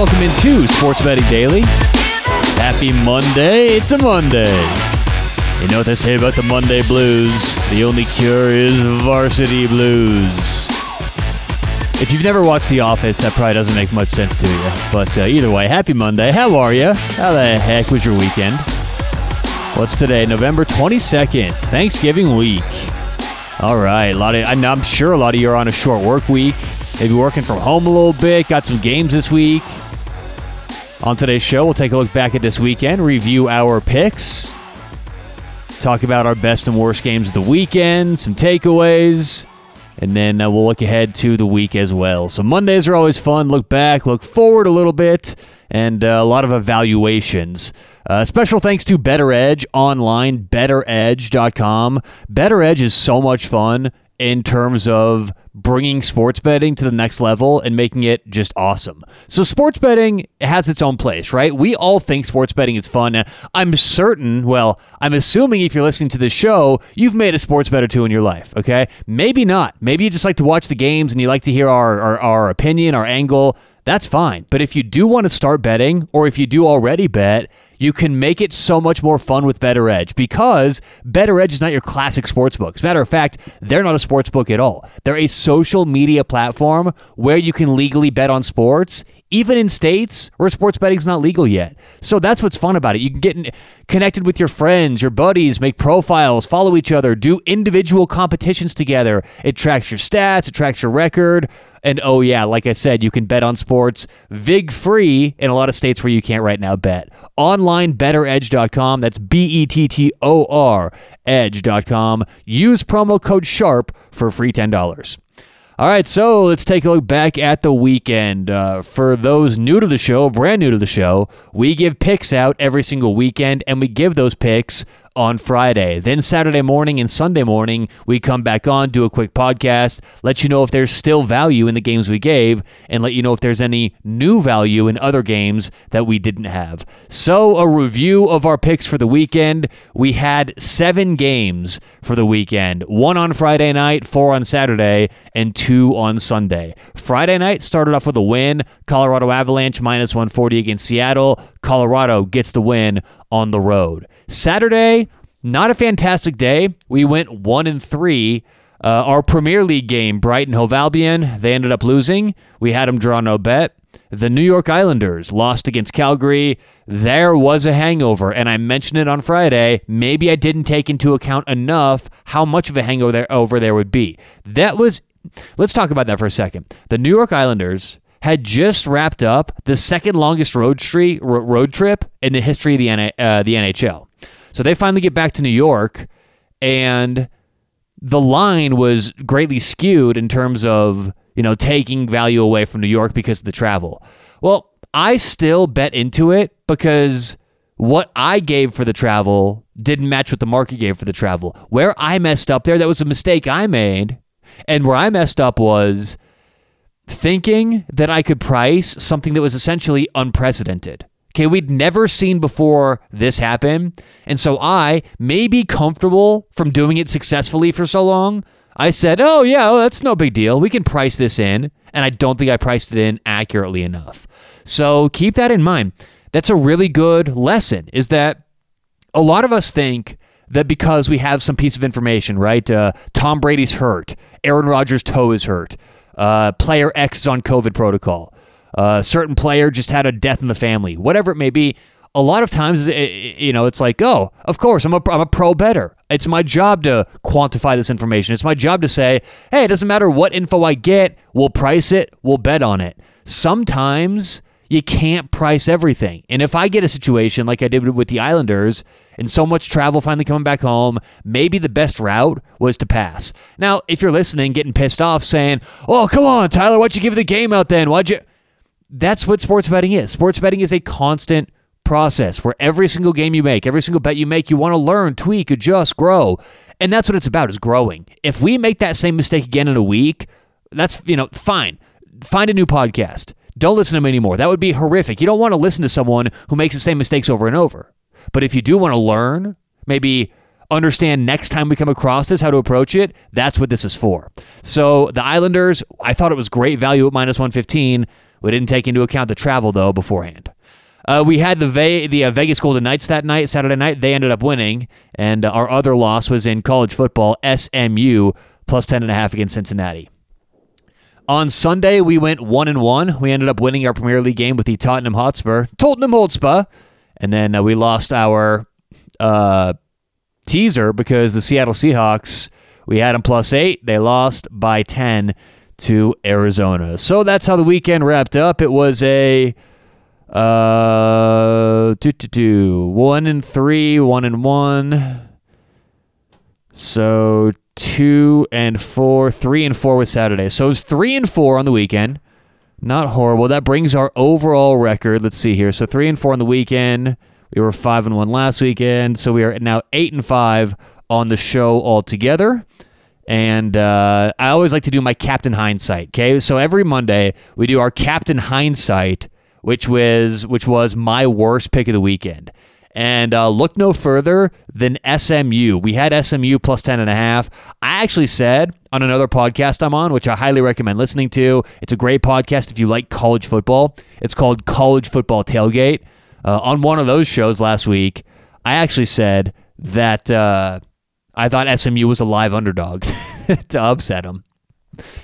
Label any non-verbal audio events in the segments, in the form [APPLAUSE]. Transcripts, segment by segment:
Welcome into Sports Betting Daily. Happy Monday. It's a Monday. You know what they say about the Monday blues? The only cure is varsity blues. If you've never watched The Office, that probably doesn't make much sense to you. But uh, either way, happy Monday. How are you? How the heck was your weekend? What's today? November 22nd, Thanksgiving week. All right, a lot of I'm sure a lot of you are on a short work week. Maybe working from home a little bit. Got some games this week. On today's show, we'll take a look back at this weekend, review our picks, talk about our best and worst games of the weekend, some takeaways, and then uh, we'll look ahead to the week as well. So Mondays are always fun. Look back, look forward a little bit, and uh, a lot of evaluations. Uh, special thanks to BettorEdge online, bettoredge.com. Better Edge is so much fun in terms of bringing sports betting to the next level and making it just awesome. So sports betting has its own place, right? We all think sports betting is fun. I'm certain, well, I'm assuming if you're listening to this show, you've made a sports bet or two in your life, okay? Maybe not. Maybe you just like to watch the games and you like to hear our, our, our opinion, our angle. That's fine. But if you do want to start betting, or if you do already bet, you can make it so much more fun with BettorEdge because BettorEdge is not your classic sports book. As a matter of fact, they're not a sports book at all. They're a social media platform where you can legally bet on sports even in states where sports betting is not legal yet. So that's what's fun about it. You can get connected with your friends, your buddies, make profiles, follow each other, do individual competitions together. It tracks your stats, it tracks your record. And oh, yeah, like I said, you can bet on sports VIG free in a lot of states where you can't right now bet. Online bettoredge.com. That's B E T T O R edge.com. Use promo code SHARP for free $10. All right, so let's take a look back at the weekend. Uh, for those new to the show, brand new to the show, we give picks out every single weekend, and we give those picks on Friday. Then Saturday morning and Sunday morning, we come back on, do a quick podcast, let you know if there's still value in the games we gave, and let you know if there's any new value in other games that we didn't have. So, a review of our picks for the weekend. We had seven games for the weekend one on Friday night, four on Saturday, and two on Sunday. Friday night started off with a win Colorado Avalanche minus 140 against Seattle. Colorado gets the win on the road. Saturday, not a fantastic day. We went one and three. Uh, our Premier League game, Brighton Hove Albion, they ended up losing. We had them draw no bet. The New York Islanders lost against Calgary. There was a hangover, and I mentioned it on Friday. Maybe I didn't take into account enough how much of a hangover there, over there would be. That was. Let's talk about that for a second. The New York Islanders had just wrapped up the second longest road street road trip in the history of the uh, the NHL. So they finally get back to New York, and the line was greatly skewed in terms of you know taking value away from New York because of the travel. Well, I still bet into it because what I gave for the travel didn't match what the market gave for the travel. Where I messed up there, that was a mistake I made. And where I messed up was thinking that I could price something that was essentially unprecedented. Okay, we'd never seen before this happen. And so I, may be comfortable from doing it successfully for so long, I said, oh, yeah, well, that's no big deal. We can price this in. And I don't think I priced it in accurately enough. So keep that in mind. That's a really good lesson is that a lot of us think that because we have some piece of information, right? Uh, Tom Brady's hurt, Aaron Rodgers' toe is hurt, uh, player X is on COVID protocol. A certain player just had a death in the family. Whatever it may be. A lot of times, eh, eh, you know, it's like, oh, of course, I'm a, I'm a pro bettor. It's my job to quantify this information. It's my job to say, hey, it doesn't matter what info I get, we'll price it, we'll bet on it. Sometimes you can't price everything. And if I get a situation like I did with the Islanders and so much travel finally coming back home, maybe the best route was to pass. Now, if you're listening, getting pissed off, saying, oh, come on, Tyler, why'd you give the game out then? Why'd you. That's what sports betting is. Sports betting is a constant process where every single game you make, every single bet you make, you want to learn, tweak, adjust, grow. And that's what it's about is growing. If we make that same mistake again in a week, that's, you know, fine. Find a new podcast don't listen to him anymore. That would be horrific. You don't want to listen to someone who makes the same mistakes over and over. But if you do want to learn, maybe understand next time we come across this how to approach it, that's what this is for. So the Islanders, I thought it was great value at minus 115. We didn't take into account the travel though beforehand. Uh, we had the Ve- the uh, Vegas Golden Knights that night, Saturday night. They ended up winning, and uh, our other loss was in college football. SMU plus ten and a half against Cincinnati. On Sunday, we went one and one. We ended up winning our Premier League game with the Tottenham Hotspur, Tottenham Hotspur, and then uh, we lost our uh, teaser because the Seattle Seahawks we had them plus eight. They lost by ten to Arizona. So that's how the weekend wrapped up. It was a uh, two, two, two, one and three, one and one. So two and four, three and four with Saturday. So it was three and four on the weekend. Not horrible. That brings our overall record. Let's see here. So three and four on the weekend. We were five and one last weekend. So we are now eight and five on the show altogether. And uh, I always like to do my Captain Hindsight. Okay, so every Monday we do our Captain Hindsight, which was which was my worst pick of the weekend. And uh, look no further than SMU. We had SMU plus 10 and a half. I actually said on another podcast I'm on, which I highly recommend listening to. It's a great podcast if you like college football. It's called College Football Tailgate. Uh, on one of those shows last week, I actually said that uh, I thought SMU was a live underdog [LAUGHS] to upset them.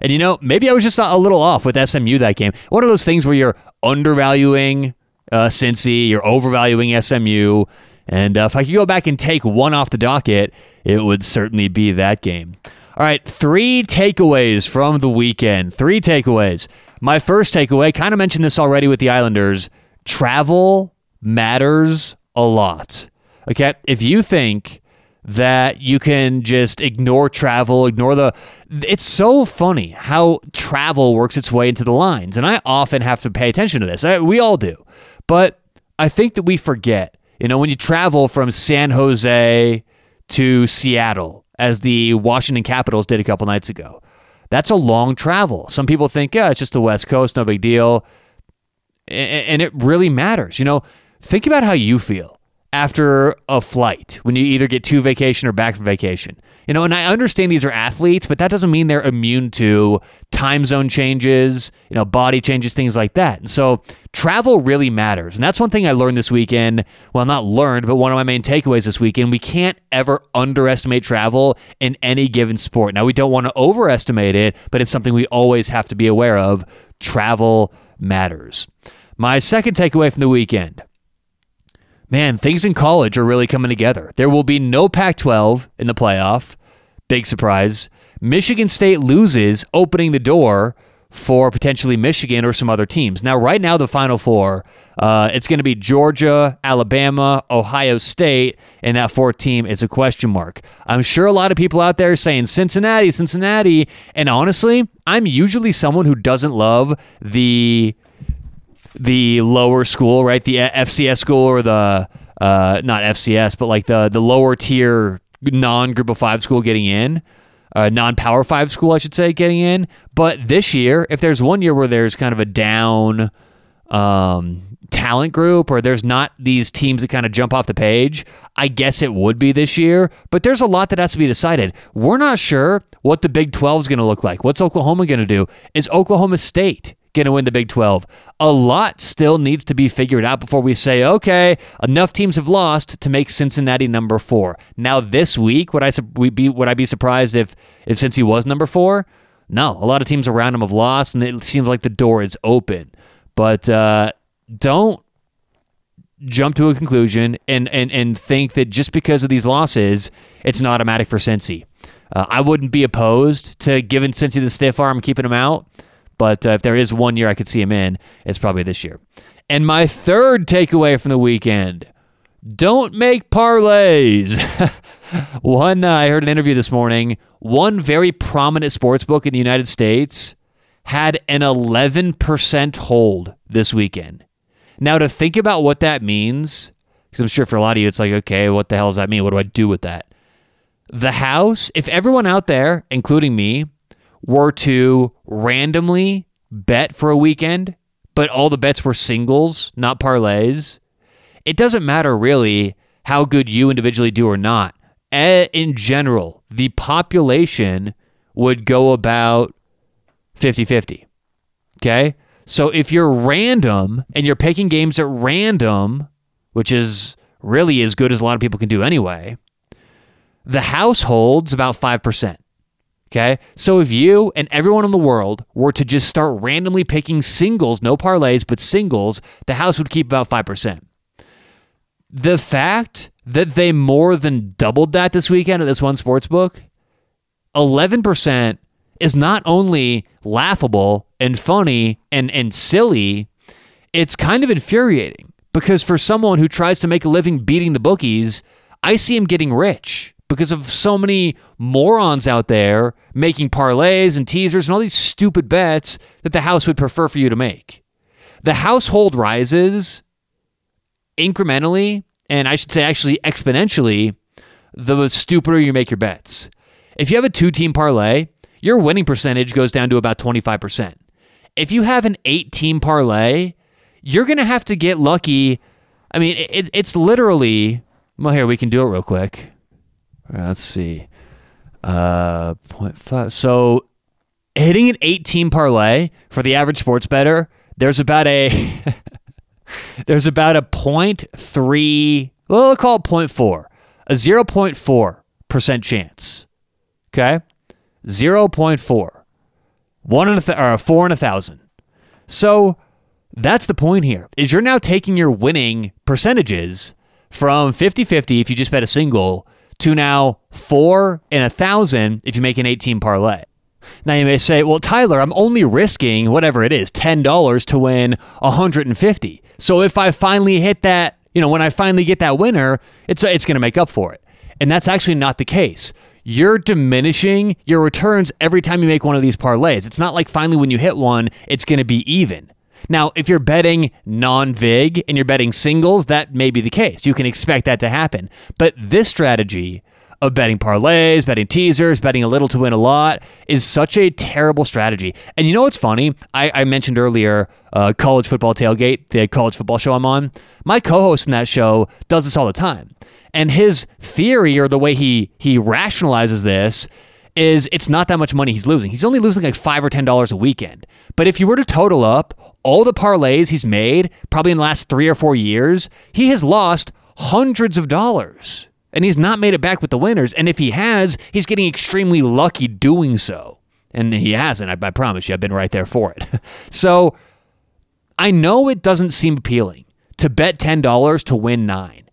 And you know, maybe I was just a little off with SMU that game. One of those things where you're undervaluing uh, Cincy, you're overvaluing SMU. And uh, if I could go back and take one off the docket, it would certainly be that game. All right, three takeaways from the weekend. Three takeaways. My first takeaway, kind of mentioned this already with the Islanders travel matters a lot. Okay, if you think that you can just ignore travel, ignore the. It's so funny how travel works its way into the lines. And I often have to pay attention to this. We all do. But I think that we forget, you know, when you travel from San Jose to Seattle, as the Washington Capitals did a couple nights ago, that's a long travel. Some people think, yeah, it's just the West Coast, no big deal. And it really matters. You know, think about how you feel after a flight when you either get to vacation or back from vacation. You know, and I understand these are athletes, but that doesn't mean they're immune to time zone changes, you know, body changes, things like that. And so travel really matters. And that's one thing I learned this weekend. Well, not learned, but one of my main takeaways this weekend. We can't ever underestimate travel in any given sport. Now, we don't want to overestimate it, but it's something we always have to be aware of. Travel matters. My second takeaway from the weekend man, things in college are really coming together. There will be no Pac 12 in the playoff. Big surprise. Michigan State loses, opening the door for potentially Michigan or some other teams. Now, right now, the Final Four, uh, it's going to be Georgia, Alabama, Ohio State, and that fourth team is a question mark. I'm sure a lot of people out there saying Cincinnati, Cincinnati, and honestly, I'm usually someone who doesn't love the the lower school, right? The FCS school or the uh, not FCS, but like the the lower tier non Group of Five school getting in, uh, non Power Five school, I should say, getting in. But this year, if there's one year where there's kind of a down um, talent group or there's not these teams that kind of jump off the page, I guess it would be this year. But there's a lot that has to be decided. We're not sure what the Big 12 is going to look like. What's Oklahoma going to do? Is Oklahoma State going to win the Big 12. A lot still needs to be figured out before we say, okay, enough teams have lost to make Cincinnati number four. Now, this week, would I be would I be surprised if if Cincy was number four? No, a lot of teams around him have lost, and it seems like the door is open. But uh, don't jump to a conclusion and, and, and think that just because of these losses, it's not automatic for Cincy. Uh, I wouldn't be opposed to giving Cincy the stiff arm, keeping him out. But uh, if there is one year I could see him in, it's probably this year. And my third takeaway from the weekend don't make parlays. [LAUGHS] one, uh, I heard an interview this morning. One very prominent sports book in the United States had an 11% hold this weekend. Now, to think about what that means, because I'm sure for a lot of you, it's like, okay, what the hell does that mean? What do I do with that? The house, if everyone out there, including me, were to randomly bet for a weekend, but all the bets were singles, not parlays, it doesn't matter really how good you individually do or not. In general, the population would go about 50 50. Okay? So if you're random and you're picking games at random, which is really as good as a lot of people can do anyway, the house hold's about 5%. Okay. So if you and everyone in the world were to just start randomly picking singles, no parlays, but singles, the house would keep about 5%. The fact that they more than doubled that this weekend at this one sports book, 11% is not only laughable and funny and, and silly, it's kind of infuriating because for someone who tries to make a living beating the bookies, I see him getting rich because of so many morons out there making parlays and teasers and all these stupid bets that the house would prefer for you to make. The house hold rises incrementally, and I should say actually exponentially, the stupider you make your bets. If you have a two team parlay, your winning percentage goes down to about 25%. If you have an eight team parlay, you're going to have to get lucky. I mean, it, it's literally, well, here, we can do it real quick. Let's see. Uh, 0.5. So hitting an 18 parlay for the average sports bettor, there's about a [LAUGHS] there's about a 0.3, well, we'll call it 0.4, a 0.4% chance. Okay? 0.4. One in a th- or four in a thousand. So that's the point here. Is you're now taking your winning percentages from 50-50 if you just bet a single to now four in a thousand if you make an 18 parlay. Now you may say, well, Tyler, I'm only risking whatever it is, $10 to win 150. So if I finally hit that, you know, when I finally get that winner, it's it's going to make up for it. And that's actually not the case. You're diminishing your returns every time you make one of these parlays. It's not like finally when you hit one, it's going to be even. Now, if you're betting non VIG and you're betting singles, that may be the case. You can expect that to happen. But this strategy of betting parlays, betting teasers, betting a little to win a lot is such a terrible strategy. And you know what's funny? I, I mentioned earlier uh, College Football Tailgate, the college football show I'm on. My co host in that show does this all the time. And his theory or the way he he rationalizes this is it's not that much money he's losing. He's only losing like five or ten dollars a weekend. But if you were to total up all the parlays he's made, probably in the last three or four years, he has lost hundreds of dollars. And he's not made it back with the winners. And if he has, he's getting extremely lucky doing so. And he hasn't, I, I promise you, I've been right there for it. [LAUGHS] so I know it doesn't seem appealing to bet $10 to win nine.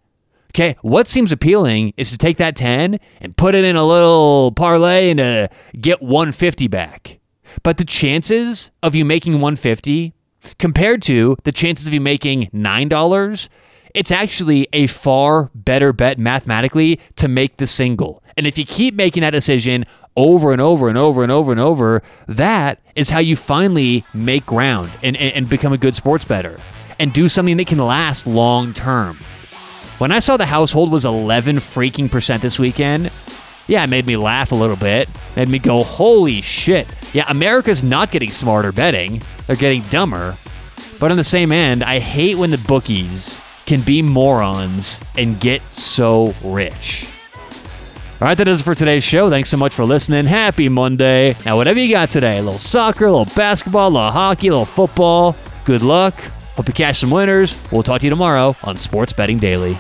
Okay, what seems appealing is to take that 10 and put it in a little parlay and to get 150 back. But the chances of you making 150 compared to the chances of you making $9, it's actually a far bettor bet mathematically to make the single. And if you keep making that decision over and over and over and over and over, that is how you finally make ground and, and, and become a good sports better and do something that can last long term. When I saw the house hold was 11 freaking percent this weekend, yeah, it made me laugh a little bit. Made me go, holy shit. Yeah, America's not getting smarter betting, they're getting dumber. But on the same end, I hate when the bookies can be morons and get so rich. All right, that is it for today's show. Thanks so much for listening. Happy Monday. Now, whatever you got today, a little soccer, a little basketball, a little hockey, a little football, good luck. Hope you cash some winners. We'll talk to you tomorrow on Sports Betting Daily.